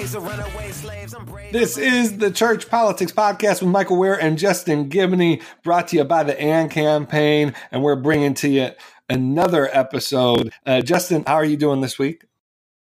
This is the Church Politics Podcast with Michael Ware and Justin Giboney, brought to you by the AND campaign. And we're bringing to you another episode. Uh, Justin, how are you doing this week?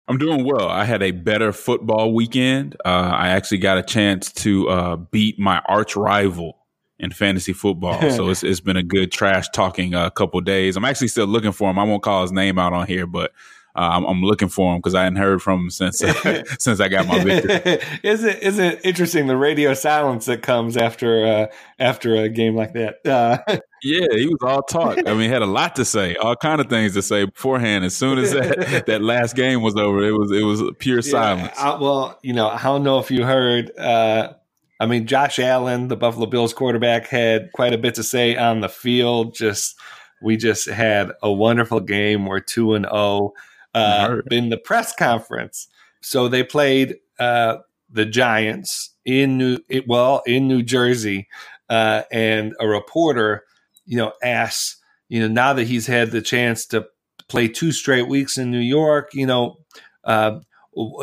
I'm doing well. I had a better football weekend. Uh, I actually got a chance to uh, beat my arch rival in fantasy football. so it's, it's been a good trash talking a uh, couple days. I'm actually still looking for him. I won't call his name out on here, but uh, I'm, I'm, looking for him because I hadn't heard from him since uh, since I got my victory. is it is it interesting the radio silence that comes after uh, after a game like that? Uh, yeah, he was all talk. I mean, he had a lot to say, all kind of things to say beforehand. As soon as that, that last game was over, it was it was pure yeah, silence. I, well, you know, I don't know if you heard. Uh, I mean, Josh Allen, the Buffalo Bills quarterback, had quite a bit to say on the field. Just we just had a wonderful game. We're two and zero. Uh, in the press conference. So they played uh, the Giants in New well in New Jersey, uh, and a reporter, you know, asks, you know, now that he's had the chance to play two straight weeks in New York, you know, uh,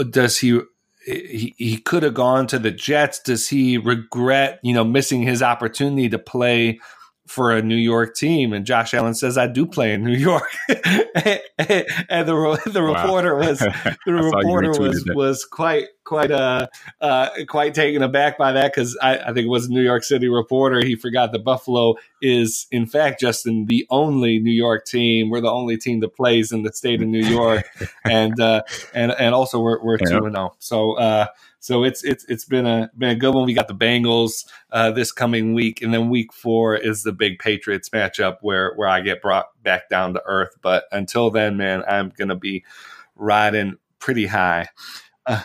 does he? He, he could have gone to the Jets. Does he regret, you know, missing his opportunity to play for a New York team. And Josh Allen says, I do play in New York. and the, the reporter was, the reporter was, was quite, quite, uh, uh, quite taken aback by that. Cause I, I, think it was a New York City reporter. He forgot that Buffalo is in fact, Justin, the only New York team. We're the only team that plays in the state of New York. and, uh, and, and also we're, we're two and oh. So, uh, so it's it's it's been a been a good one. We got the Bengals uh, this coming week, and then week four is the big Patriots matchup where where I get brought back down to earth. But until then, man, I'm gonna be riding pretty high. Uh,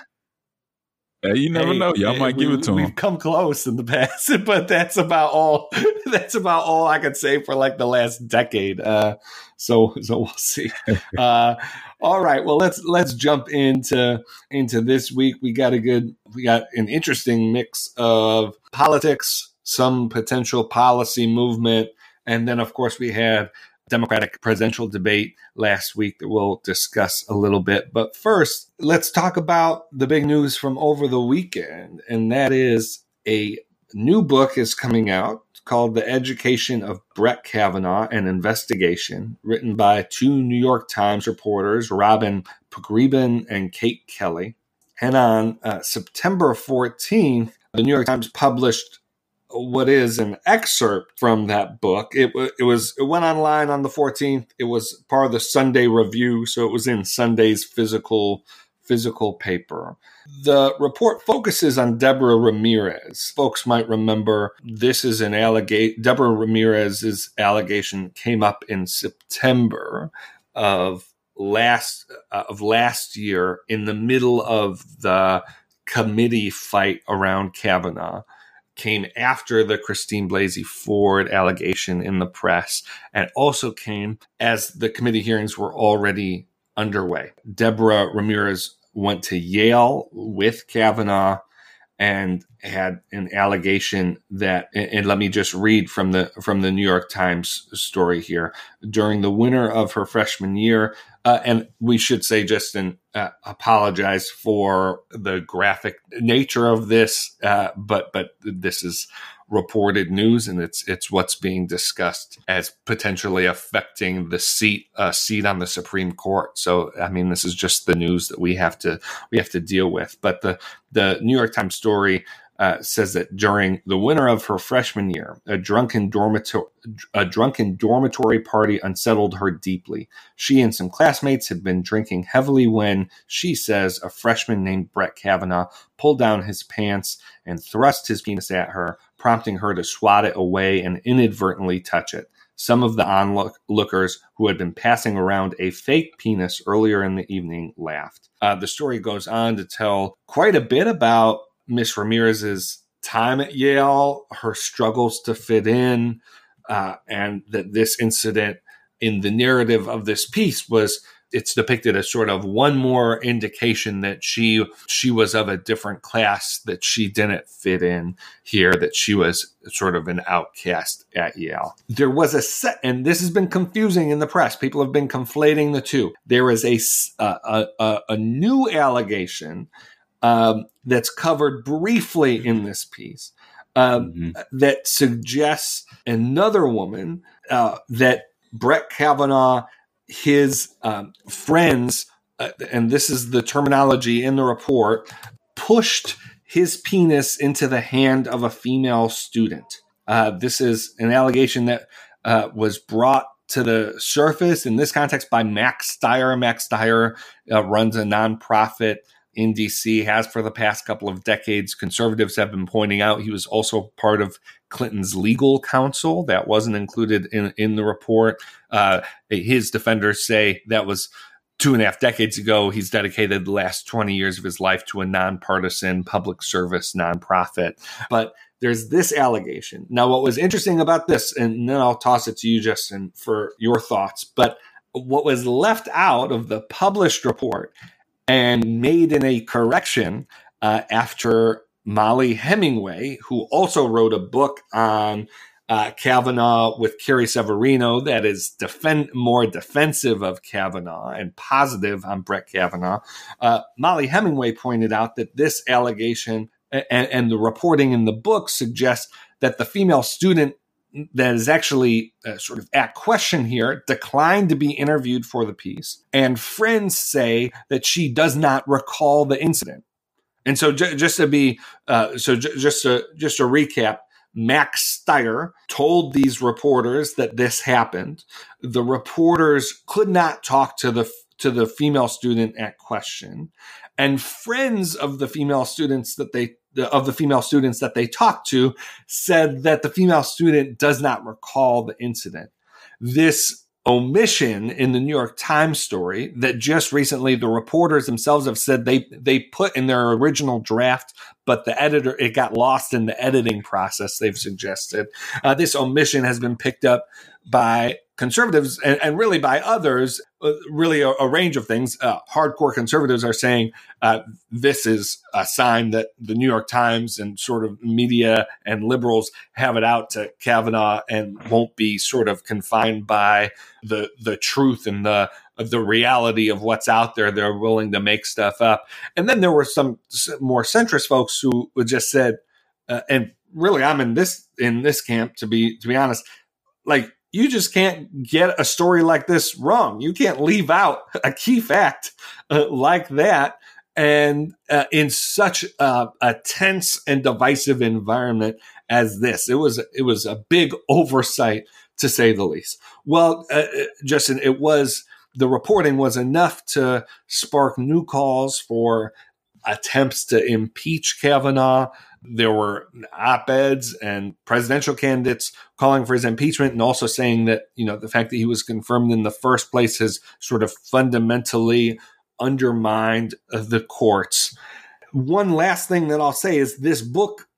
yeah, you never hey, know. Y'all might we, give it to him. we've come close in the past, but that's about all. That's about all I could say for like the last decade. Uh, so, so we'll see. Uh, all right. Well, let's let's jump into into this week. We got a good, we got an interesting mix of politics, some potential policy movement, and then of course we had Democratic presidential debate last week that we'll discuss a little bit. But first, let's talk about the big news from over the weekend, and that is a new book is coming out called The Education of Brett Kavanaugh An Investigation, written by two New York Times reporters, Robin Pogrebin and Kate Kelly. And on uh, September 14th, the New York Times published what is an excerpt from that book. It, it was it went online on the 14th. It was part of the Sunday Review, so it was in Sunday's physical physical paper. The report focuses on Deborah Ramirez. Folks might remember this is an allegation. Deborah Ramirez's allegation came up in September of last uh, of last year in the middle of the committee fight around Kavanaugh came after the Christine Blasey Ford allegation in the press and also came as the committee hearings were already underway. Deborah Ramirez went to Yale with Kavanaugh and had an allegation that and let me just read from the from the New York Times story here during the winter of her freshman year uh, and we should say just an uh, apologize for the graphic nature of this uh, but but this is reported news, and it's it's what's being discussed as potentially affecting the seat uh, seat on the Supreme Court. So, I mean, this is just the news that we have to we have to deal with. But the the New York Times story uh, says that during the winter of her freshman year, a drunken dormitory a drunken dormitory party unsettled her deeply. She and some classmates had been drinking heavily when she says a freshman named Brett Kavanaugh pulled down his pants and thrust his penis at her, prompting her to swat it away and inadvertently touch it. Some of the onlookers who had been passing around a fake penis earlier in the evening laughed. Uh, the story goes on to tell quite a bit about Miss Ramirez's time at Yale, her struggles to fit in, uh, and that this incident in the narrative of this piece was it's depicted as sort of one more indication that she she was of a different class that she didn't fit in here that she was sort of an outcast at Yale. There was a set and this has been confusing in the press. People have been conflating the two. There is a a, a, a new allegation um, that's covered briefly in this piece um, mm-hmm. that suggests another woman uh, that Brett Kavanaugh his um, friends, uh, and this is the terminology in the report, pushed his penis into the hand of a female student. Uh, this is an allegation that uh, was brought to the surface in this context by Max Stier. Max Stier uh, runs a nonprofit in DC, has for the past couple of decades. Conservatives have been pointing out he was also part of Clinton's legal counsel. That wasn't included in, in the report. Uh, his defenders say that was two and a half decades ago. He's dedicated the last 20 years of his life to a nonpartisan public service nonprofit. But there's this allegation. Now, what was interesting about this, and then I'll toss it to you, Justin, for your thoughts. But what was left out of the published report and made in a correction uh, after Mollie Hemingway, who also wrote a book on uh, Kavanaugh with Carrie Severino that is defend more defensive of Kavanaugh and positive on Brett Kavanaugh. Uh, Mollie Hemingway pointed out that this allegation and, and, the reporting in the book suggests that the female student that is actually uh, sort of at question here declined to be interviewed for the piece, and friends say that she does not recall the incident. And so, j- just to be, uh, so j- just to just to recap, Max Stier told these reporters that this happened. The reporters could not talk to the to the female student at question, and friends of the female students that they of the female students that they talked to said that the female student does not recall the incident. This omission in the New York Times story that just recently the reporters themselves have said they they put in their original draft, but the editor it got lost in the editing process. They've suggested uh, this omission has been picked up by conservatives and, and really by others, uh, really a, a, range of things. Uh, hardcore conservatives are saying uh, this is a sign that the New York Times and sort of media and liberals have it out to Kavanaugh and won't be sort of confined by the the truth and the the reality of what's out there. They're willing to make stuff up. And then there were some more centrist folks who just said, uh, and really, I'm in this in this camp to be to be honest, like you just can't get a story like this wrong. You can't leave out a key fact uh, like that. And uh, in such a, a, tense and divisive environment as this, it was it was a big oversight to say the least. Well, uh, uh Justin, it was the reporting was enough to spark new calls for attempts to impeach Kavanaugh. There were op eds and presidential candidates calling for his impeachment and also saying that, you know, the fact that he was confirmed in the first place has sort of fundamentally undermined the courts. One last thing that I'll say is this book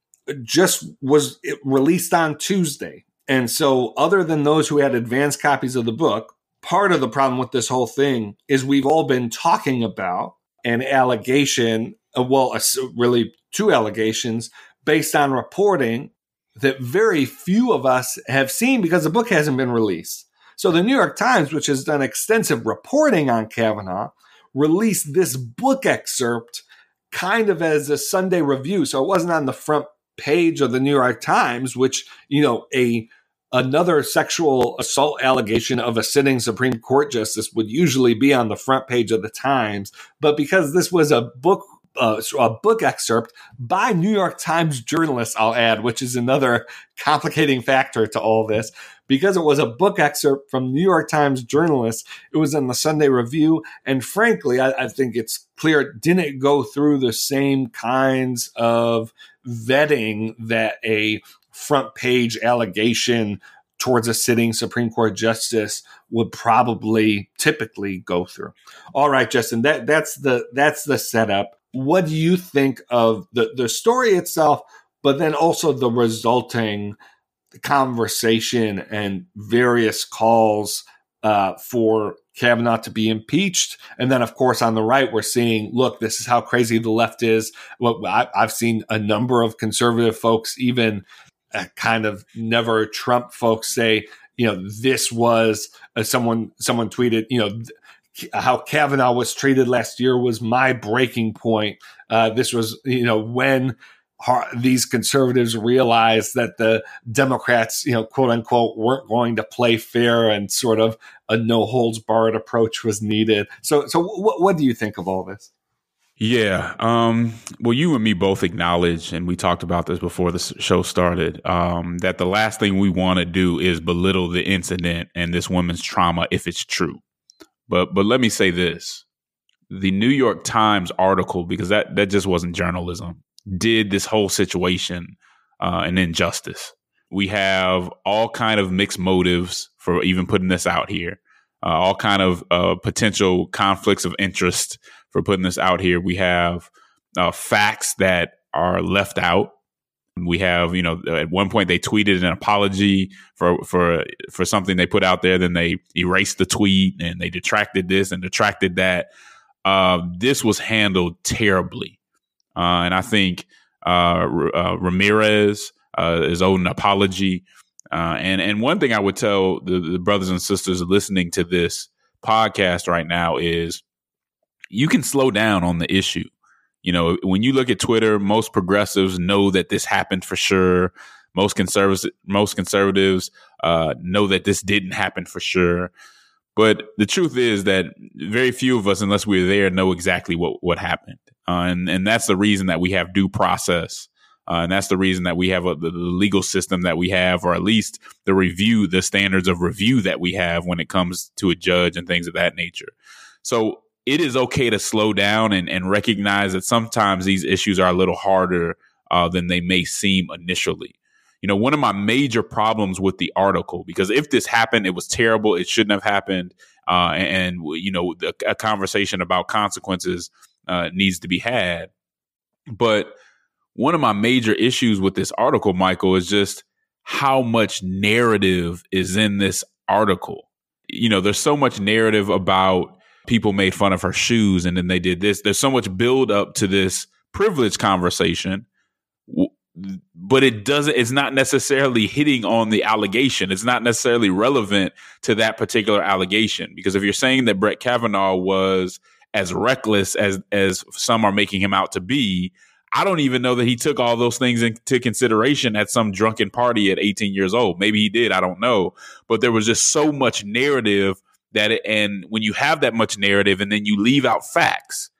just was released on Tuesday. And so, other than those who had advanced copies of the book, part of the problem with this whole thing is we've all been talking about an allegation, uh, well, really two allegations based on reporting that very few of us have seen because the book hasn't been released. So the New York Times, which has done extensive reporting on Kavanaugh, released this book excerpt kind of as a Sunday review. So it wasn't on the front page of the New York Times, which, you know, a another sexual assault allegation of a sitting Supreme Court justice would usually be on the front page of the Times. But because this was a book uh, a book excerpt by New York Times journalists, I'll add, which is another complicating factor to all this. Because it was a book excerpt from New York Times journalists, it was in the Sunday Review. And frankly, I, I think it's clear it didn't go through the same kinds of vetting that a front page allegation towards a sitting Supreme Court justice would probably typically go through. All right, Justin, that that's the that's the setup. what do you think of the the story itself, but then also the resulting conversation and various calls uh, for Kavanaugh to be impeached. And then, of course, on the right, we're seeing, look, this is how crazy the left is. Well, I, have seen a number of conservative folks, even kind of never Trump folks, say, you know, this was uh, someone. Someone tweeted, you know. Th- how Kavanaugh was treated last year was my breaking point. Uh, this was, you know, when these conservatives realized that the Democrats, you know, quote unquote, weren't going to play fair and sort of a no holds barred approach was needed. So, so what, what do you think of all this? Yeah. Um, well, you and me both acknowledge, and we talked about this before the show started, um, that the last thing we want to do is belittle the incident and this woman's trauma if it's true. But but let me say this: the New York Times article, because that that just wasn't journalism did this whole situation uh, an injustice. We have all kind of mixed motives for even putting this out here. Uh, all kind of uh, potential conflicts of interest for putting this out here. We have uh, facts that are left out. We have, you know, at one point they tweeted an apology for for for something they put out there. Then they erased the tweet and they detracted this and detracted that. Uh, this was handled terribly. Uh, and I think uh, uh, Ramirez is owed an apology. and and one thing I would tell the, the brothers and sisters listening to this podcast right now is you can slow down on the issue. You know, when you look at Twitter, most progressives know that this happened for sure. Most conservatives, most conservatives uh, know that this didn't happen for sure. But the truth is that very few of us, unless we are there, know exactly what what happened. Uh, and, and that's the reason that we have due process. Uh, and that's the reason that we have a, the legal system that we have, or at least the review, the standards of review that we have when it comes to a judge and things of that nature. So it is okay to slow down and, and recognize that sometimes these issues are a little harder uh, than they may seem initially. You know, one of my major problems with the article, because if this happened, it was terrible. It shouldn't have happened. Uh, and, you know, a, a conversation about consequences uh, needs to be had. But one of my major issues with this article, Michael, is just how much narrative is in this article. You know, there's so much narrative about people made fun of her shoes and then they did this. There's so much build up to this privilege conversation, but it doesn't, it's not necessarily hitting on the allegation. It's not necessarily relevant to that particular allegation. Because if you're saying that Brett Kavanaugh was as reckless as as some are making him out to be. I don't even know that he took all those things into consideration at some drunken party at 18 years old. Maybe he did, I don't know. But there was just so much narrative that it, and when you have that much narrative and then you leave out facts,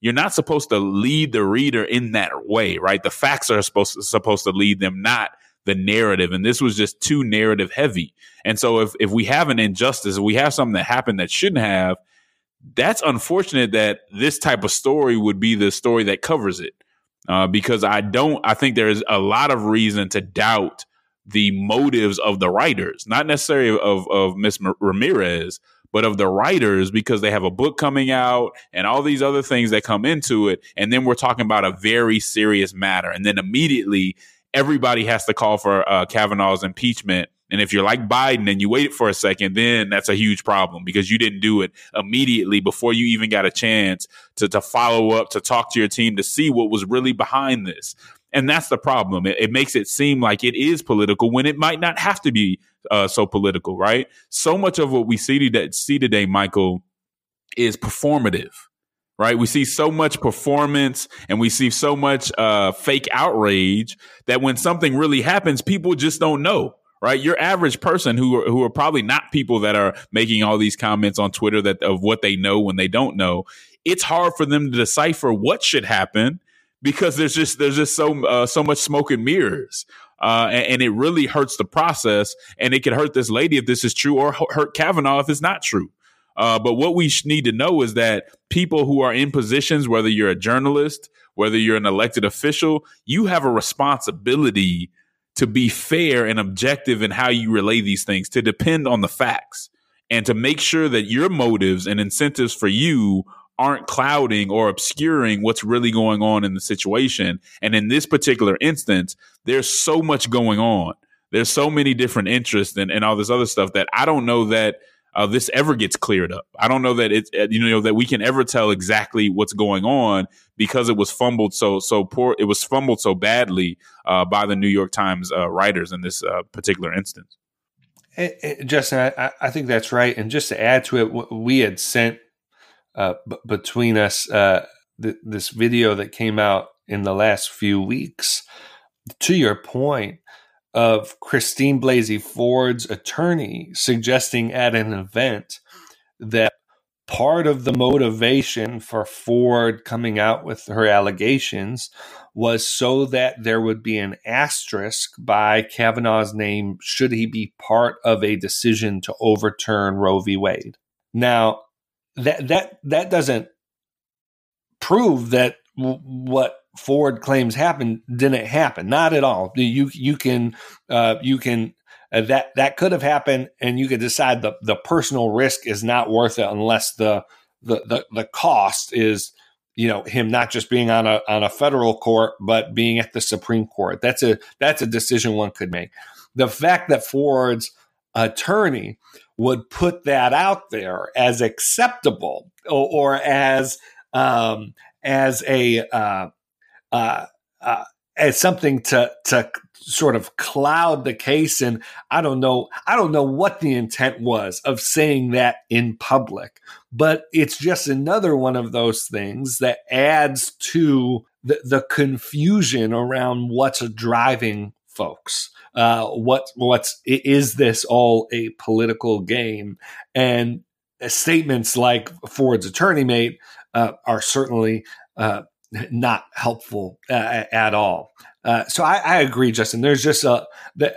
you're not supposed to lead the reader in that way, right? The facts are supposed to, supposed to lead them, not the narrative. And this was just too narrative heavy. And so if if we have an injustice, if we have something that happened that shouldn't have, that's unfortunate that this type of story would be the story that covers it. Uh, because I don't, I think there's a lot of reason to doubt the motives of the writers, not necessarily of, of Miss Ramirez, but of the writers because they have a book coming out and all these other things that come into it. And then we're talking about a very serious matter. And then immediately everybody has to call for uh, Kavanaugh's impeachment and if you're like Biden and you wait for a second, then that's a huge problem because you didn't do it immediately before you even got a chance to, to follow up, to talk to your team, to see what was really behind this. And that's the problem. It, it makes it seem like it is political when it might not have to be uh, so political, right? So much of what we see today, see today, Michael, is performative right? We see so much performance and we see so much uh, fake outrage that when something really happens, people just don't know right? Your average person who are, who are probably not people that are making all these comments on Twitter that of what they know when they don't know. It's hard for them to decipher what should happen because there's just there's just so uh, so much smoke and mirrors. Uh, and, and, it really hurts the process, and it could hurt this lady if this is true, or hurt Kavanaugh if it's not true. Uh, but what we need to know is that people who are in positions, whether you're a journalist, whether you're an elected official, you have a responsibility to be fair and objective in how you relay these things, to depend on the facts, and to make sure that your motives and incentives for you aren't clouding or obscuring what's really going on in the situation. And in this particular instance, there's so much going on. There's so many different interests and, and all this other stuff that I don't know that uh, this ever gets cleared up. I don't know that it's uh, you know that we can ever tell exactly what's going on because it was fumbled so so poor. It was fumbled so badly uh, by the New York Times uh, writers in this uh, particular instance. Justin, I, I, think that's right. And just to add to it, we had sent uh, b- between us uh, th- this video that came out in the last few weeks. To your point of Christine Blasey Ford's attorney suggesting at an event that part of the motivation for Ford coming out with her allegations was so that there would be an asterisk by Kavanaugh's name should he be part of a decision to overturn Roe v. Wade. Now, that that that doesn't prove that w- what Ford claims happened didn't happen. Not at all. You you can uh, you can uh, that that could have happened, and you could decide the the personal risk is not worth it unless the the the, the cost is you know him not just being on a on a federal court but being at the Supreme Court. That's a that's a decision one could make. The fact that Ford's attorney would put that out there as acceptable or, or as um, as a uh, uh, uh, as something to to sort of cloud the case and I don't know I don't know what the intent was of saying that in public but it's just another one of those things that adds to the, the confusion around what's driving folks uh, what what's is this all a political game and statements like Ford's attorney made uh, are certainly uh, not helpful uh, at all. Uh, so I, I, agree, Justin. There's just a the,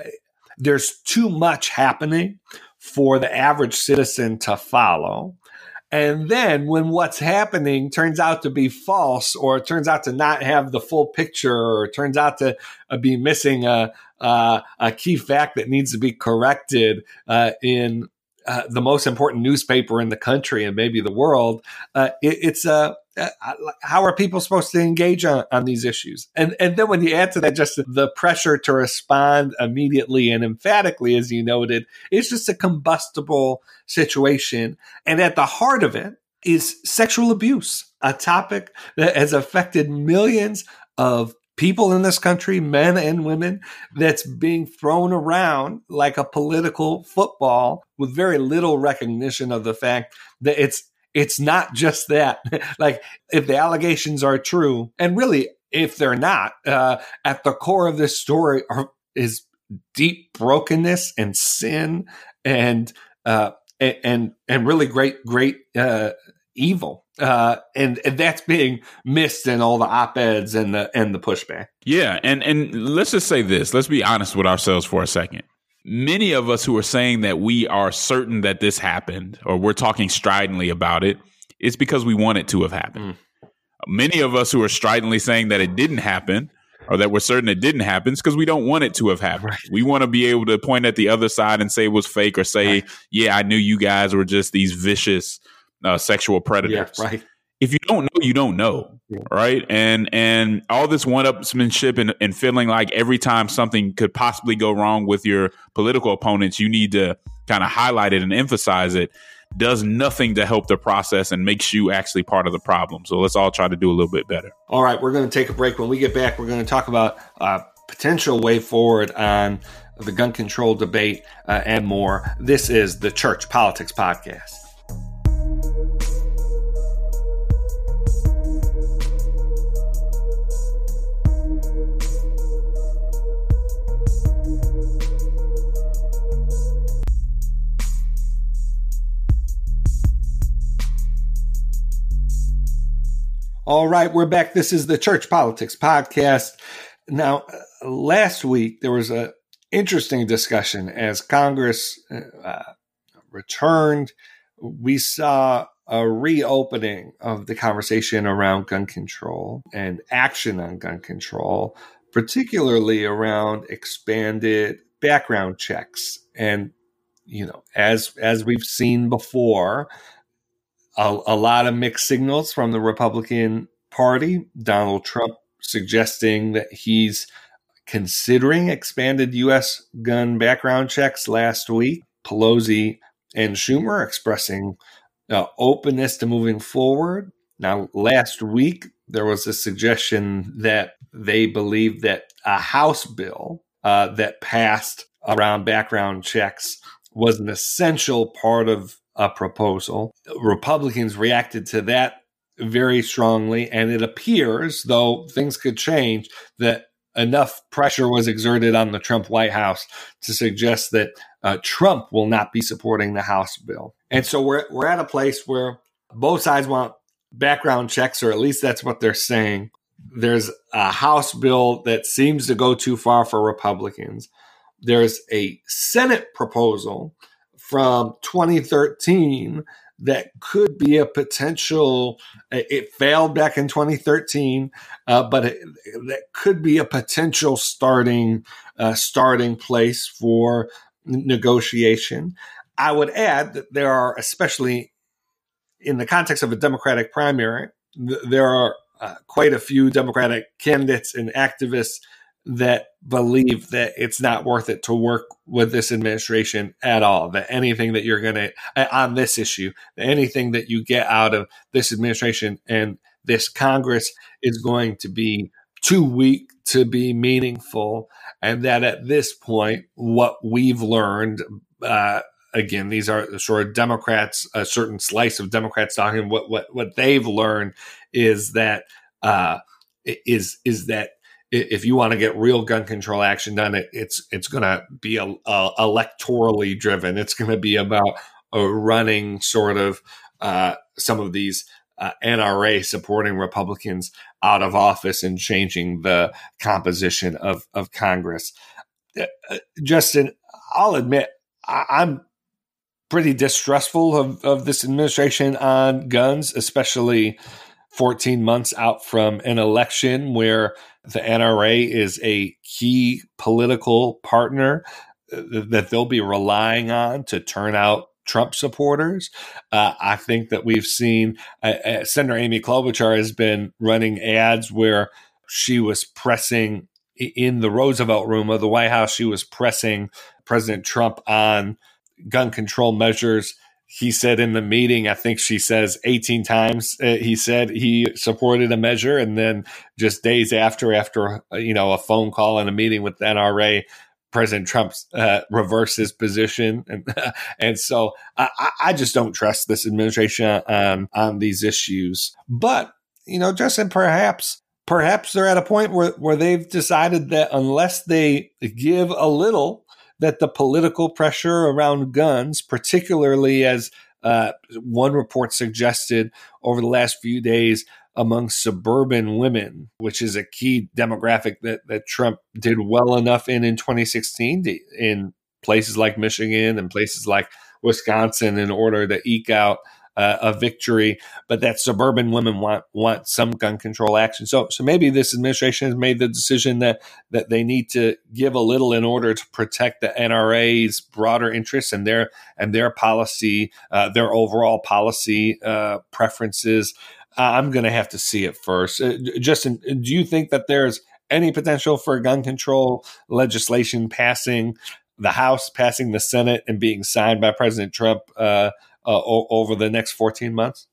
there's too much happening for the average citizen to follow. And then when what's happening turns out to be false, or it turns out to not have the full picture, or it turns out to uh, be missing a, a, a, key fact that needs to be corrected uh, in uh, the most important newspaper in the country and maybe the world, uh, it, it's a Uh, how are people supposed to engage on, on these issues? And and then when you add to that just the pressure to respond immediately and emphatically, as you noted, it's just a combustible situation. And at the heart of it is sexual abuse, a topic that has affected millions of people in this country, men and women, that's being thrown around like a political football with very little recognition of the fact that it's it's not just that. like if the allegations are true, and really if they're not, uh, at the core of this story are, is deep brokenness and sin and uh, and and really great great uh, evil. Uh, and, and that's being missed in all the op-eds and the and the pushback. Yeah, and and let's just say this. Let's be honest with ourselves for a second many of us who are saying that we are certain that this happened or we're talking stridently about it, it's because we want it to have happened. Mm. Many of us who are stridently saying that it didn't happen or that we're certain it didn't happen is because we don't want it to have happened. Right. We want to be able to point at the other side and say it was fake or say, right. yeah, I knew you guys were just these vicious uh, sexual predators. Yeah, right if you don't know, you don't know, right? And and all this one-upsmanship and, and feeling like every time something could possibly go wrong with your political opponents, you need to kind of highlight it and emphasize it, does nothing to help the process and makes you actually part of the problem. So let's all try to do a little bit better. All right, we're going to take a break. When we get back, we're going to talk about uh, potential way forward on the gun control debate uh, and more. This is the Church Politics Podcast. All right, we're back. This is the Church Politics Podcast. Now, last week there was a interesting discussion as Congress uh, returned. We saw a reopening of the conversation around gun control and action on gun control, particularly around expanded background checks. And you know, as as we've seen before, a, a lot of mixed signals from the Republican Party. Donald Trump suggesting that he's considering expanded U.S. gun background checks last week. Pelosi and Schumer expressing uh, openness to moving forward. Now, last week, there was a suggestion that they believe that a House bill uh, that passed around background checks was an essential part of a proposal. Republicans reacted to that very strongly, and it appears, though things could change, that enough pressure was exerted on the Trump White House to suggest that uh, Trump will not be supporting the House bill. And so we're, we're at a place where both sides want background checks, or at least that's what they're saying. There's a House bill that seems to go too far for Republicans. There's a Senate proposal from 2013 that could be a potential. It failed back in 2013, uh, but it, that could be a potential starting uh, starting place for negotiation. I would add that there are, especially in the context of a Democratic primary, th- there are uh, quite a few Democratic candidates and activists that believe that it's not worth it to work with this administration at all. That anything that you're going to, on this issue, anything that you get out of this administration and this Congress is going to be too weak to be meaningful. And that at this point, what we've learned, uh, again, these are sort of Democrats, a certain slice of Democrats talking. What what what they've learned is that uh, is is that if you want to get real gun control action done, it, it's it's going to be a, a, electorally driven. It's going to be about a running sort of uh, some of these uh, NRA supporting Republicans out of office and changing the composition of of Congress. Uh, uh Justin, I'll admit I, I'm pretty distrustful of, of this administration on guns, especially 14 months out from an election where the NRA is a key political partner uh, that they'll be relying on to turn out Trump supporters. Uh, I think that we've seen uh, uh, Senator Amy Klobuchar has been running ads where she was pressing in the Roosevelt room of the White House, she was pressing President Trump on gun control measures he said in the meeting, I think she says 18 times, uh, he said he supported a measure. And then just days after, after, uh, you know, a phone call and a meeting with NRA, President Trump uh, reversed his position. And, and so I, I, just don't trust this administration on, on these issues. But, you know, Justin, perhaps perhaps they're at a point where, where they've decided that unless they give a little that the political pressure around guns, particularly as uh, one report suggested over the last few days among suburban women, which is a key demographic that, that Trump did well enough in in 2016 to, in places like Michigan and places like Wisconsin in order to eke out uh, a victory, but that suburban women want want some gun control action. So so maybe this administration has made the decision that that they need to give a little in order to protect the NRA's broader interests and their and their policy, uh, their overall policy uh, preferences. I'm going to have to see it first. Uh, Justin, do you think that there's any potential for gun control legislation passing the House, passing the Senate, and being signed by President Trump uh, uh, o- over the next 14 months?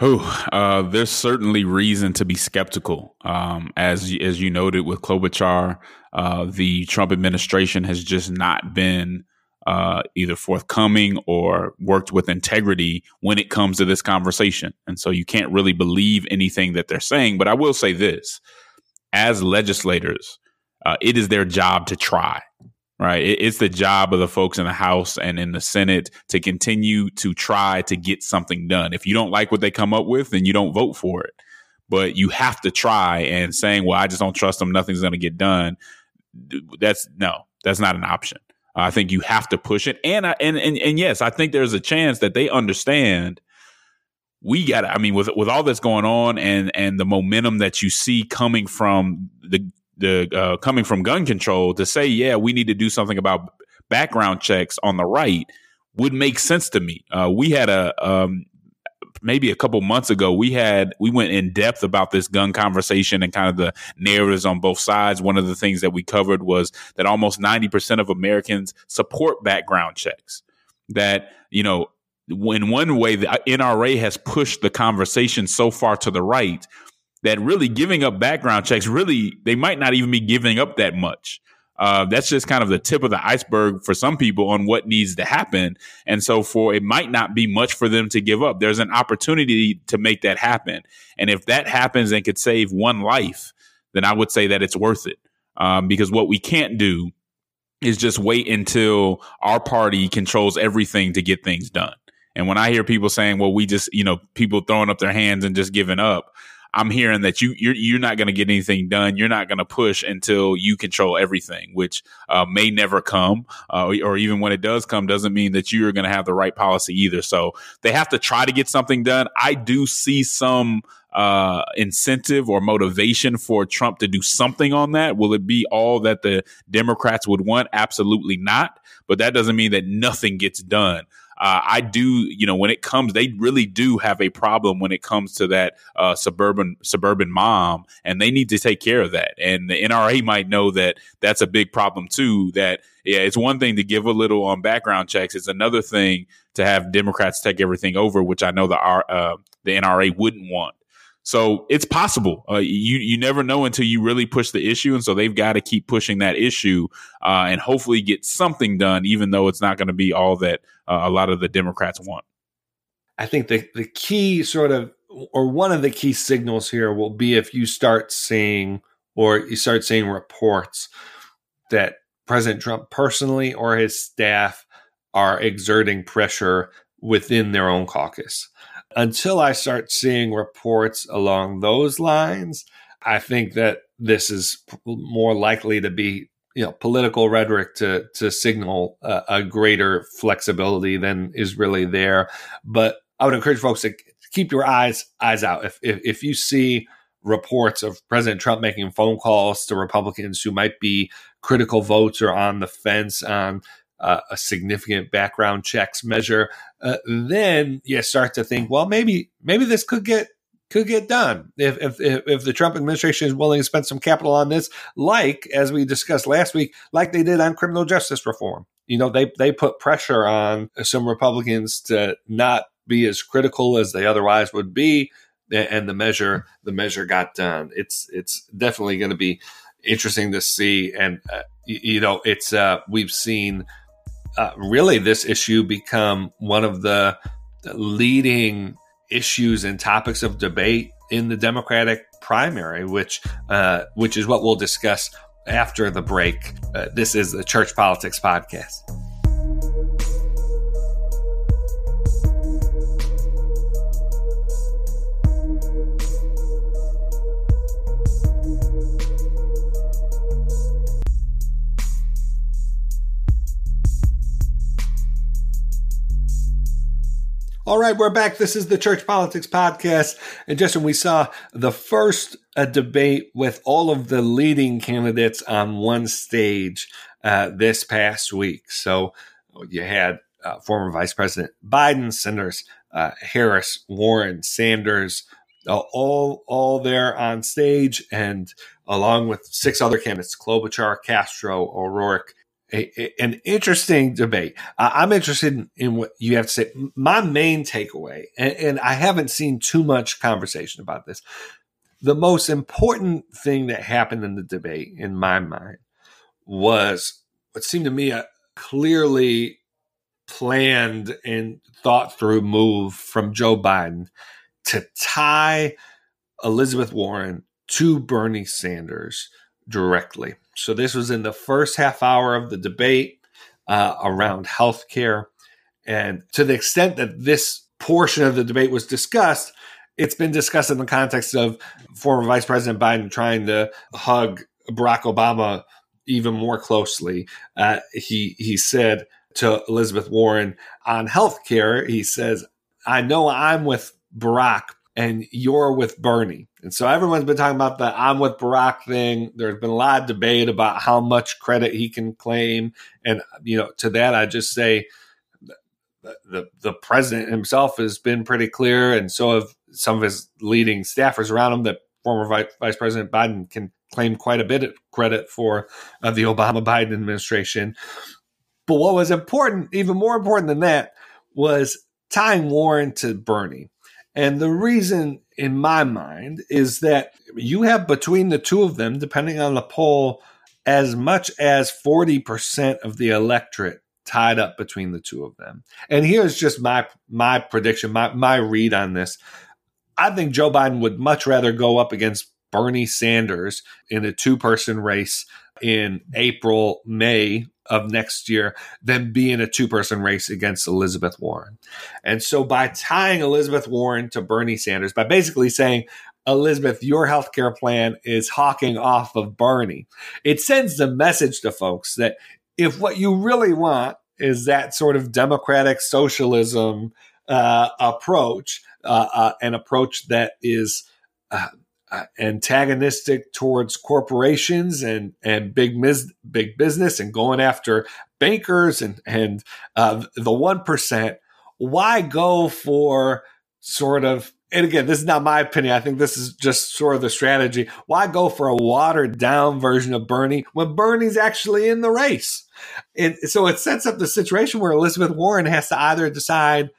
Oh, uh, there's certainly reason to be skeptical. Um, as as you noted with Klobuchar, uh, the Trump administration has just not been uh, either forthcoming or worked with integrity when it comes to this conversation, and so you can't really believe anything that they're saying. But I will say this: as legislators, uh, it is their job to try right? It's the job of the folks in the House and in the Senate to continue to try to get something done. If you don't like what they come up with, then you don't vote for it. But you have to try and saying, well, I just don't trust them, nothing's going to get done. That's no, that's not an option. I think you have to push it. And, I, and, and, and yes, I think there's a chance that they understand we got I mean with with all that's going on and and the momentum that you see coming from the the uh, coming from gun control to say, yeah, we need to do something about background checks on the right would make sense to me. Uh, we had a um, maybe a couple months ago, we had we went in depth about this gun conversation and kind of the narratives on both sides. One of the things that we covered was that almost ninety percent of Americans support background checks. That you know, in one way, the NRA has pushed the conversation so far to the right that really giving up background checks really they might not even be giving up that much uh, that's just kind of the tip of the iceberg for some people on what needs to happen. And so for it might not be much for them to give up. There's an opportunity to make that happen. And if that happens and could save one life, then I would say that it's worth it. Um, because what we can't do is just wait until our party controls everything to get things done. And when I hear people saying, well, we just, you know, people throwing up their hands and just giving up, I'm hearing that you you're you're not going to get anything done. You're not going to push until you control everything, which uh, may never come, uh, or even when it does come, doesn't mean that you're going to have the right policy either. So they have to try to get something done. I do see some uh, incentive or motivation for Trump to do something on that. Will it be all that the Democrats would want? Absolutely not. But that doesn't mean that nothing gets done uh, I do, you know, when it comes, they really do have a problem when it comes to that uh, suburban suburban mom, and they need to take care of that. And the NRA might know that that's a big problem too. That yeah, it's one thing to give a little on background checks; it's another thing to have Democrats take everything over, which I know the uh, the NRA wouldn't want. So it's possible. Uh, you you never know until you really push the issue, and so they've got to keep pushing that issue uh, and hopefully get something done, even though it's not going to be all that uh, a lot of the Democrats want. I think the the key sort of or one of the key signals here will be if you start seeing or you start seeing reports that President Trump personally or his staff are exerting pressure within their own caucus until I start seeing reports along those lines, I think that this is more likely to be you know political rhetoric to to signal a, a greater flexibility than is really there. But I would encourage folks to keep your eyes eyes out. If if, if you see reports of President Trump making phone calls to Republicans who might be critical votes or on the fence on uh, a significant background checks measure, uh, then you start to think, well, maybe maybe this could get could get done if, if if the Trump administration is willing to spend some capital on this, like as we discussed last week, like they did on criminal justice reform. You know, they they put pressure on some Republicans to not be as critical as they otherwise would be, and the measure the measure got done. It's it's definitely going to be interesting to see, and uh, you, know, it's uh, we've seen uh, really this issue become one of the leading issues and topics of debate in the Democratic primary, which uh, which is what we'll discuss after the break. Uh, this is the Church Politics Podcast. All right, we're back. This is the Church Politics Podcast. And Justin, we saw the first uh, debate with all of the leading candidates on one stage uh, this past week. So you had uh, former Vice President Biden, Senators uh, Harris, Warren, Sanders, uh, all all there on stage, and along with six other candidates: Klobuchar, Castro, O'Rourke, a, an interesting debate. Uh, I'm interested in, in, what you have to say. My main takeaway, and, and, I haven't seen too much conversation about this, the most important thing that happened in the debate, in my mind, was what seemed to me a clearly planned and thought through move from Joe Biden to tie Elizabeth Warren to Bernie Sanders directly. So this was in the first half hour of the debate uh, around healthcare. And to the extent that this portion of the debate was discussed, it's been discussed in the context of former Vice President Biden trying to hug Barack Obama even more closely. Uh, he he said to Elizabeth Warren on healthcare, he says, "I know I'm with Barack, and you're with Bernie. And so everyone's been talking about the I'm with Barack thing. There's been a lot of debate about how much credit he can claim. And, you know, to that, I just say the the president himself has been pretty clear, and so have some of his leading staffers around him that former Vice, Vice President Biden can claim quite a bit of credit for uh, the Obama Biden administration. But what was important, even more important than that, was tying Warren to Bernie. And the reason, in my mind, is that you have between the two of them, depending on the poll, as much as 40% of the electorate tied up between the two of them. And here's just my my prediction, my my read on this. I think Joe Biden would much rather go up against Bernie Sanders in a two-person race in April, May of next year than be in a two-person race against Elizabeth Warren. And so by tying Elizabeth Warren to Bernie Sanders, by basically saying, Elizabeth, your healthcare plan is hawking off of Bernie. It sends the message to folks that if what you really want is that sort of democratic socialism uh, approach, uh, uh, an approach that is uh, antagonistic towards corporations and and big mis- big business and going after bankers and and uh, the one percent. Why go for sort of and again, this is not my opinion. I think this is just sort of the strategy. Why go for a watered down version of Bernie when Bernie's actually in the race? And so it sets up the situation where Elizabeth Warren has to either decide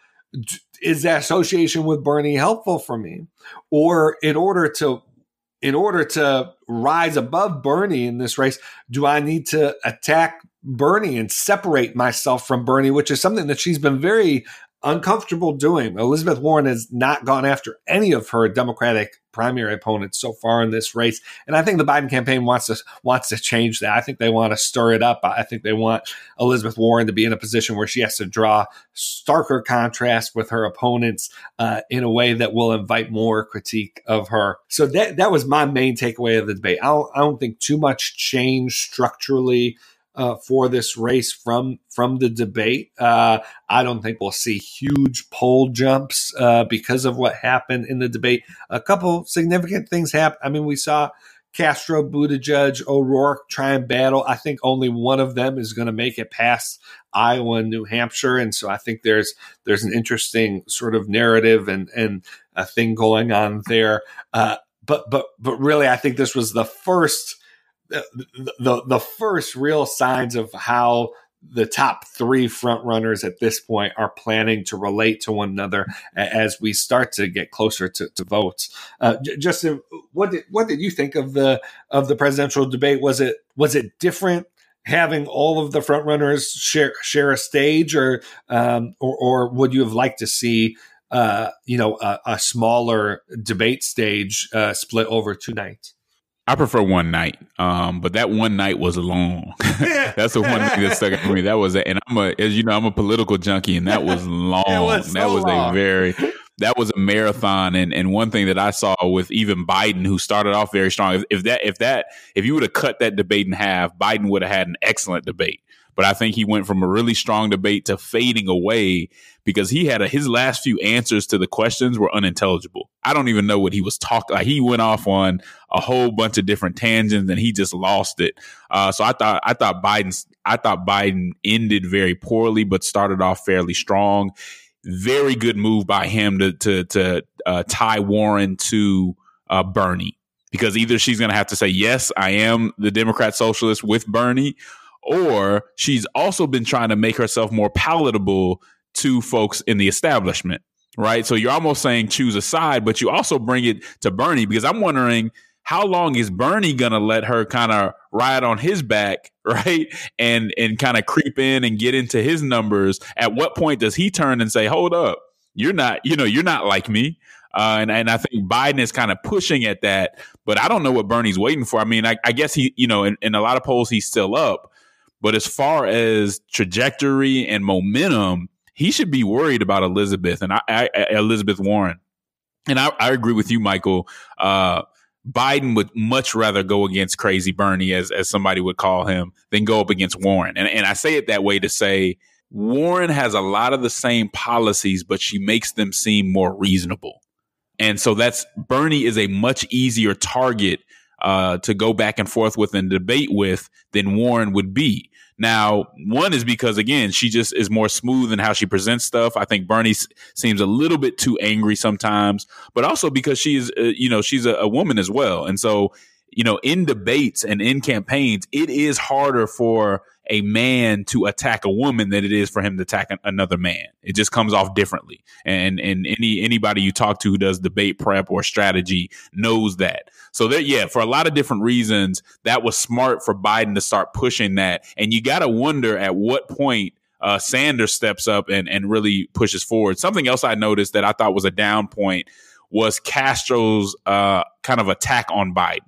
is that association with Bernie helpful for me? Or in order to in order to rise above Bernie in this race, do I need to attack Bernie and separate myself from Bernie, which is something that she's been very uncomfortable doing. Elizabeth Warren has not gone after any of her Democratic primary opponents so far in this race, and I think the Biden campaign wants to wants to change that. I think they want to stir it up. I think they want Elizabeth Warren to be in a position where she has to draw starker contrast with her opponents uh, in a way that will invite more critique of her. So that that was my main takeaway of the debate. I don't, I don't think too much change structurally uh, for this race from from the debate. Uh, I don't think we'll see huge poll jumps uh, because of what happened in the debate. A couple significant things happened. I mean, we saw Castro, Buttigieg, O'Rourke try and battle. I think only one of them is going to make it past Iowa and New Hampshire, and so I think there's there's an interesting sort of narrative and and a thing going on there. Uh, but but but really, I think this was the first the, the, the first real signs of how the top three front runners at this point are planning to relate to one another as we start to get closer to, to votes. Uh, Justin, what did what did you think of the of the presidential debate? Was it was it different having all of the front runners share share a stage, or um, or, or would you have liked to see? Uh, you know, a, a smaller debate stage uh, split over two nights. I prefer one night, um, but that one night was long. That's the one thing that stuck out for me. That was, a, and I'm a, as you know, I'm a political junkie, and that was long. was so that was long. a very, that was a marathon. And and one thing that I saw with even Biden, who started off very strong, if, if that if that if you would have cut that debate in half, Biden would have had an excellent debate. But I think he went from a really strong debate to fading away because he had a, his last few answers to the questions were unintelligible. I don't even know what he was talking. Like he went off on a whole bunch of different tangents and he just lost it. Uh, so I thought I thought Biden's I thought Biden ended very poorly, but started off fairly strong. Very good move by him to to to uh, tie Warren to uh, Bernie because either she's going to have to say yes, I am the Democrat socialist with Bernie, or she's also been trying to make herself more palatable to folks in the establishment, right? So you're almost saying choose a side, but you also bring it to Bernie because I'm wondering how long is Bernie going to let her kind of ride on his back, right? And and kind of creep in and get into his numbers. At what point does he turn and say, "Hold up, you're not, you know, you're not like me." Uh, and, and I think Biden is kind of pushing at that, but I don't know what Bernie's waiting for. I mean, I, I guess he, you know, in, in a lot of polls, he's still up, but as far as trajectory and momentum, he should be worried about Elizabeth and I, I, Elizabeth Warren. And I, I, agree with you, Michael. Uh, Biden would much rather go against crazy Bernie, as as somebody would call him, than go up against Warren. And and I say it that way to say Warren has a lot of the same policies, but she makes them seem more reasonable. And so that's Bernie is a much easier target uh, to go back and forth with and debate with than Warren would be. Now, one is because again, she just is more smooth in how she presents stuff. I think Bernie s- seems a little bit too angry sometimes, but also because she's, uh, you know, she's a, a woman as well, and so you know, in debates and in campaigns, it is harder for a man to attack a woman than it is for him to attack an, another man. It just comes off differently. And and any anybody you talk to who does debate prep or strategy knows that. So that yeah, for a lot of different reasons, that was smart for Biden to start pushing that. And you got to wonder at what point uh, Sanders steps up and and really pushes forward. Something else I noticed that I thought was a down point was Castro's uh, kind of attack on Biden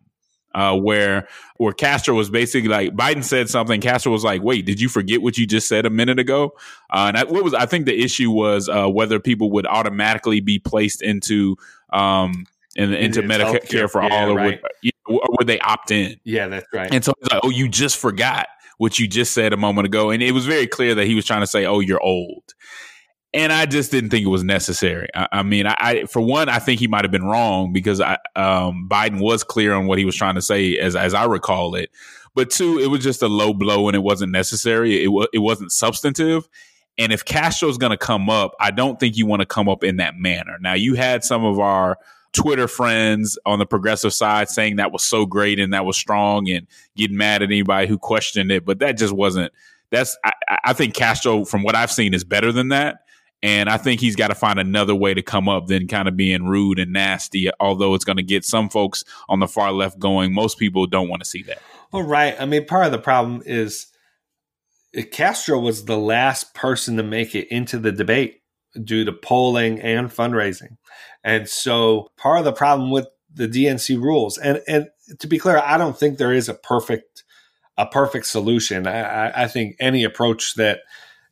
uh, where where Castro was basically like Biden said something. Castro was like, "Wait, did you forget what you just said a minute ago?" Uh, and I, what was I think the issue was uh, whether people would automatically be placed into um, in, into, Medicare for Yeah, all, or, right. would, or would they opt in? Yeah, that's right. And so it's like, "Oh, you just forgot." What you just said a moment ago, and it was very clear that he was trying to say, "Oh, you're old," and I just didn't think it was necessary. I, I mean, I, I for one, I think he might have been wrong because I, um, Biden was clear on what he was trying to say, as as I recall it. But two, it was just a low blow, and it wasn't necessary. It was it wasn't substantive. And if Castro's going to come up, I don't think you want to come up in that manner. Now, you had some of our Twitter friends on the progressive side saying that was so great and that was strong, and getting mad at anybody who questioned it, but that just wasn't. That's I, I think Castro, from what I've seen, is better than that. And I think he's got to find another way to come up than kind of being rude and nasty, although it's going to get some folks on the far left going. Most people don't want to see that. Well, right. I mean, part of the problem is uh, Castro was the last person to make it into the debate due to polling and fundraising. And so part of the problem with the DNC rules, and, and to be clear, I don't think there is a perfect a perfect solution. I, I- I think any approach that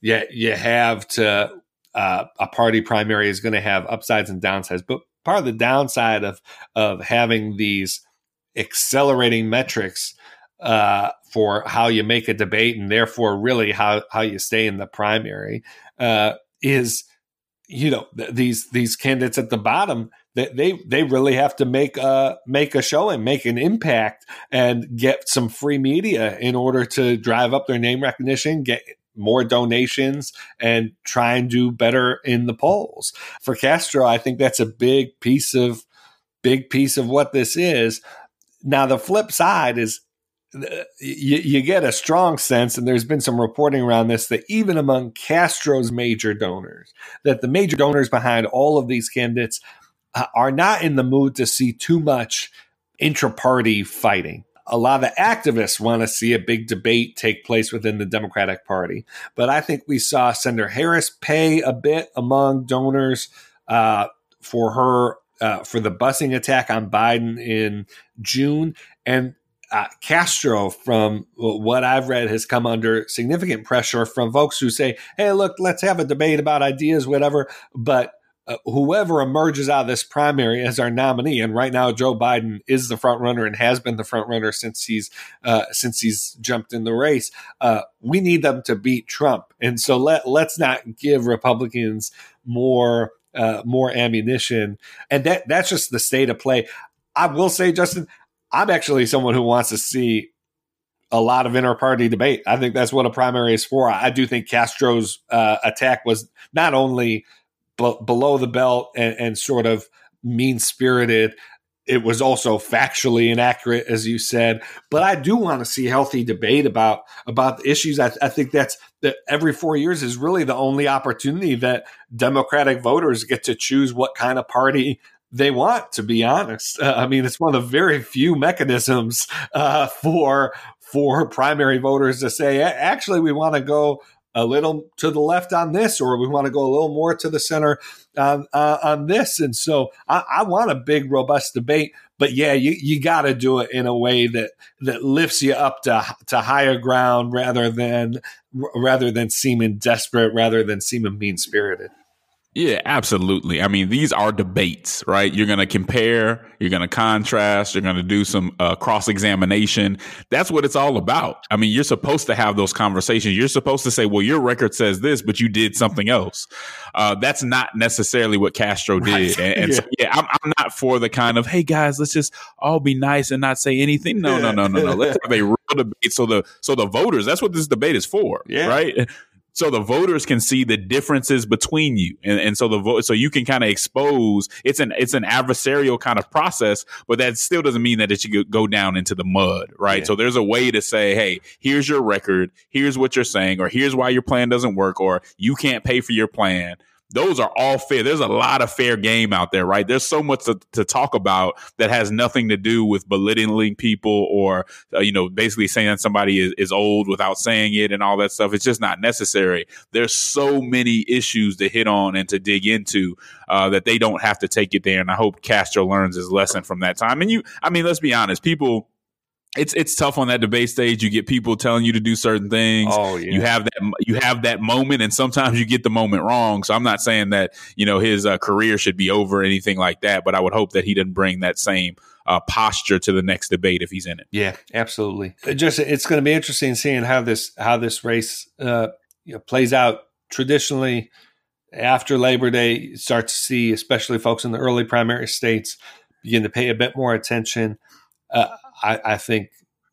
you, you have to uh, a party primary is going to have upsides and downsides. But part of the downside of of having these accelerating metrics uh, for how you make a debate and therefore really how how you stay in the primary uh, is you know th- these these candidates at the bottom they they, they really have to make a make a show and make an impact and get some free media in order to drive up their name recognition get more donations and try and do better in the polls for Castro I think that's a big piece of big piece of what this is now the flip side is uh, you, you get a strong sense, and there's been some reporting around this, that even among Castro's major donors, that the major donors behind all of these candidates uh, are not in the mood to see too much intra-party fighting. A lot of activists want to see a big debate take place within the Democratic Party, but I think we saw Senator Harris pay a bit among donors uh, for her uh, for the busing attack on Biden in June, and uh, Castro, from what I've read, has come under significant pressure from folks who say, "Hey, look, let's have a debate about ideas, whatever." But uh, whoever emerges out of this primary as our nominee, and right now Joe Biden is the front runner and has been the front runner since he's uh, since he's jumped in the race. Uh, we need them to beat Trump, and so let let's not give Republicans more uh, more ammunition, and that that's just the state of play. I will say, Justin, I'm actually someone who wants to see a lot of inter-party debate. I think that's what a primary is for. I do think Castro's uh, attack was not only b- below the belt and, and sort of mean-spirited. It was also factually inaccurate, as you said. But I do want to see healthy debate about about the issues. I, I think that's that every four years is really the only opportunity that Democratic voters get to choose what kind of party they want to be honest uh, i mean it's one of the very few mechanisms uh, for for primary voters to say actually we want to go a little to the left on this or we want to go a little more to the center on uh, on this. And so I, I, want a big robust debate but yeah you, you got to do it in a way that that lifts you up to to higher ground rather than rather than seeming desperate rather than seeming mean spirited Yeah, absolutely. I mean, these are debates, right? You're going to compare, you're going to contrast, you're going to do some uh, cross examination. That's what it's all about. I mean, you're supposed to have those conversations. You're supposed to say, well, your record says this, but you did something else. Uh, that's not necessarily what Castro did. Right. And, and yeah. so, yeah, I'm, I'm, not for the kind of, hey guys, let's just all be nice and not say anything. No, no, no, no, no. Let's have a real debate. So the so the voters, that's what this debate is for, yeah. right? So the voters can see the differences between you. And, and so the vote so you can kind of expose it's an it's an adversarial kind of process but that still doesn't mean that it should go down into the mud right? Yeah. so there's a way to say hey here's your record here's what you're saying or here's why your plan doesn't work or you can't pay for your plan those are all fair. There's a lot of fair game out there, right? There's so much to, to talk about that has nothing to do with belittling people or, uh, you know, basically saying that somebody is, is old without saying it and all that stuff. It's just not necessary. There's so many issues to hit on and to dig into uh, that they don't have to take it there. And I hope Castro learns his lesson from that time. And you, I mean, let's be honest, people it's it's tough on that debate stage. You get people telling you to do certain things. Oh, yeah. You have that you have that moment, and sometimes you get the moment wrong. So I'm not saying that you know his uh, career should be over or anything like that, but I would hope that he didn't bring that same uh, posture to the next debate if he's in it. Yeah, absolutely. It just it's going to be interesting seeing how this how this race uh, you know, plays out. Traditionally, after Labor Day, start to see, especially folks in the early primary states, begin to pay a bit more attention. Uh, I, I think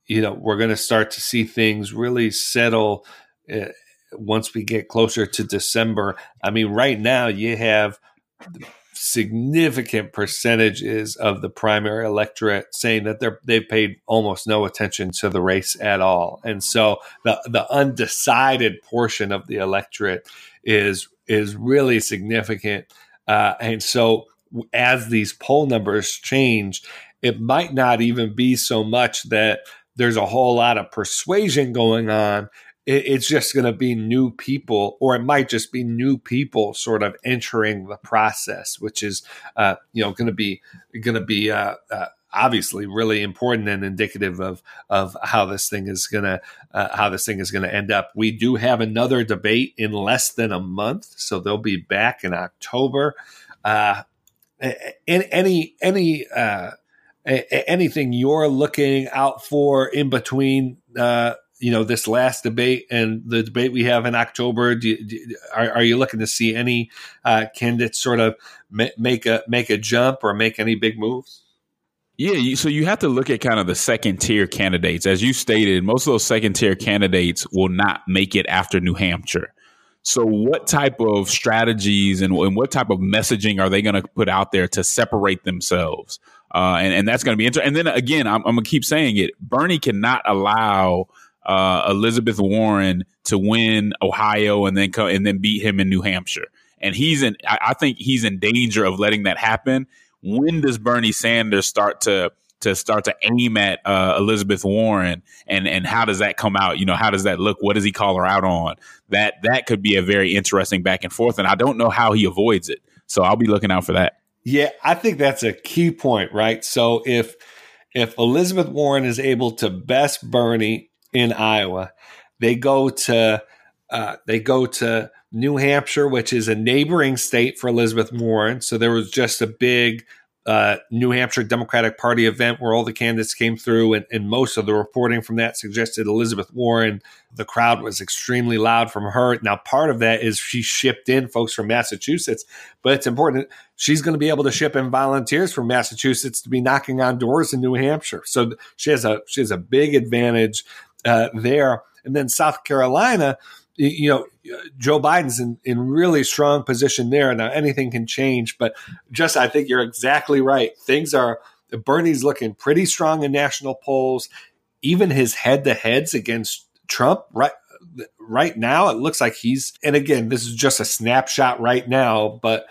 you know we're going to start to see things really settle uh, once we get closer to December. I mean, right now you have significant percentages of the primary electorate saying that they're they've paid almost no attention to the race at all, and so the the undecided portion of the electorate is is really significant, uh, and so as these poll numbers change it might not even be so much that there's a whole lot of persuasion going on. it's just going to be new people, or it might just be new people sort of entering the process, which is, uh, you know, going to be going to be uh, uh, obviously really important and indicative of of how this thing is gonna uh, how this thing is gonna end up. We do have another debate in less than a month, so they'll be back in October. Uh, any any uh, anything you're looking out for in between uh, you know this last debate and the debate we have in October? Do you, do, are, are, you looking to see any uh, candidates sort of make a make a jump or make any big moves? Yeah, so you have to look at kind of the second tier candidates. As you stated, most of those second tier candidates will not make it after New Hampshire. So, what type of strategies and, and what type of messaging are they going to put out there to separate themselves? Uh, and, and that's going to be interesting. And then again, I'm, I'm going to keep saying it. Bernie cannot allow uh, Elizabeth Warren to win Iowa and then come and then beat him in New Hampshire. And he's in. I, I think he's in danger of letting that happen. When does Bernie Sanders start to to start to aim at uh, Elizabeth Warren, and and how does that come out? You know, how does that look? What does he call her out on? That that could be a very interesting back and forth, and I don't know how he avoids it. So I'll be looking out for that. Yeah, I think that's a key point, right? So if if Elizabeth Warren is able to best Bernie in Iowa, they go to uh, they go to New Hampshire, which is a neighboring state for Elizabeth Warren. So there was just a big uh, New Hampshire Democratic Party event where all the candidates came through, and, and, most of the reporting from that suggested Elizabeth Warren. The crowd was extremely loud from her. Now, part of that is she shipped in folks from Massachusetts, but it's important. She's going to be able to ship in volunteers from Massachusetts to be knocking on doors in New Hampshire. So she has a she has a big advantage uh, there. And then South Carolina, you know, Joe Biden's in, in really strong position there. Now anything can change, but just I think you're exactly right. Things are Bernie's looking pretty strong in national polls. Even his head to heads against Trump, right right now, it looks like he's and again, this is just a snapshot right now, but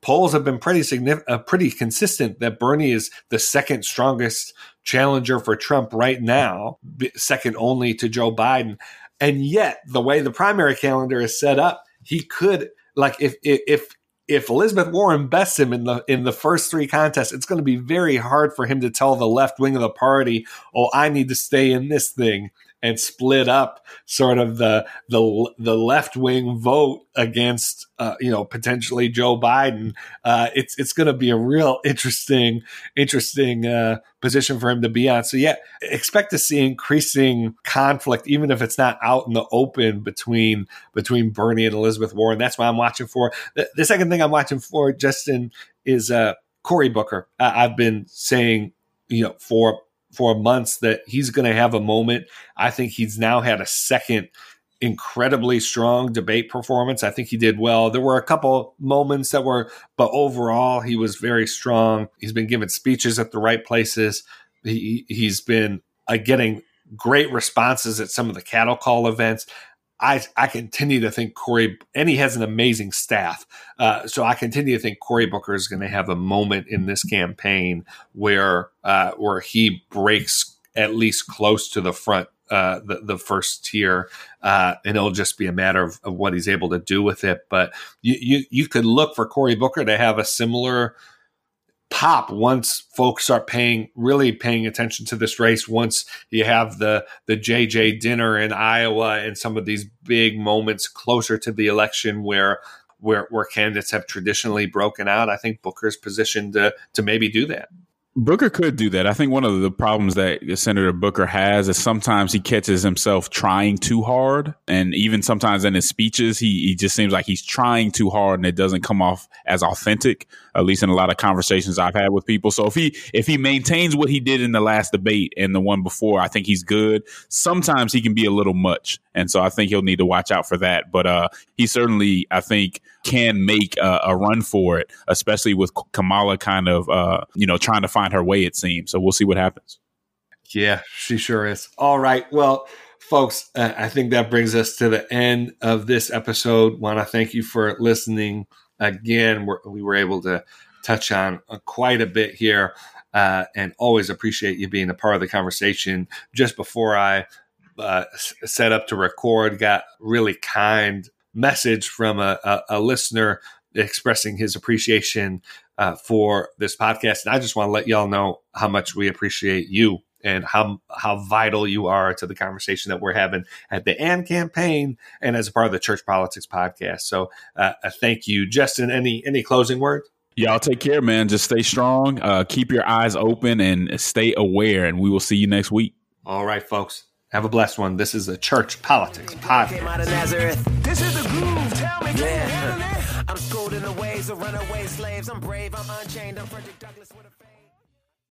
polls have been pretty significant, uh, pretty consistent that Bernie is the second strongest challenger for Trump right now, second only to Joe Biden. And yet, the way the primary calendar is set up, he could like if if if Elizabeth Warren bests him in the in the first three contests, it's going to be very hard for him to tell the left wing of the party, "Oh, I need to stay in this thing." And split up sort of the the the left wing vote against uh, you know potentially Joe Biden. Uh, it's it's going to be a real interesting interesting uh, position for him to be on. So yeah, expect to see increasing conflict, even if it's not out in the open between between Bernie and Elizabeth Warren. That's what I'm watching for. The, the second thing I'm watching for, Justin, is uh, Cory Booker. I've been saying you know for for months that he's going to have a moment. I think he's now had a second incredibly strong debate performance. I think he did well. There were a couple moments that were, but overall, he was very strong. He's been giving speeches at the right places. He, he's been uh, getting great responses at some of the cattle call events. I, I continue to think Cory, and he has an amazing staff. Uh, so I continue to think Cory Booker is going to have a moment in this campaign where uh, where he breaks at least close to the front uh, the, the first tier, uh, and it'll just be a matter of, of, what he's able to do with it. But you, you, you could look for Cory Booker to have a similar pop once folks start paying really paying attention to this race once you have the the JJ dinner in Iowa and some of these big moments closer to the election where where where candidates have traditionally broken out I think Booker's positioned to to maybe do that Booker could do that. I think one of the problems that Senator Booker has is sometimes he catches himself trying too hard. And even sometimes in his speeches, he, he just seems like he's trying too hard and it doesn't come off as authentic, at least in a lot of conversations I've had with people. So if he, if he maintains what he did in the last debate and the one before, I think he's good. Sometimes he can be a little much. And so I think he'll need to watch out for that. But, uh, he certainly, I think, can make a, a run for it, especially with Kamala kind of, uh, you know, trying to find her way, it seems. So we'll see what happens. Yeah, she sure is. All right. Well, folks, uh, I think that brings us to the end of this episode. Want to thank you for listening again. We're, we were able to touch on uh, quite a bit here, uh, and always appreciate you being a part of the conversation. Just before I uh, set up to record, got really kind message from a, a, a listener expressing his appreciation uh, for this podcast. And I just want to let y'all know how much we appreciate you and how how vital you are to the conversation that we're having at the AND campaign and as a part of the Church Politics podcast. So, uh, uh, thank you, Justin. Any any closing words? Y'all take care, man. Just stay strong. Uh, keep your eyes open and stay aware. And we will see you next week. All right, folks. Have a blessed one. This is a church politics podcast. This is the groove. Tell me, yeah. I'm schooled in the ways of runaway slaves. I'm brave. I'm unchained. I'm Frederick Douglass with a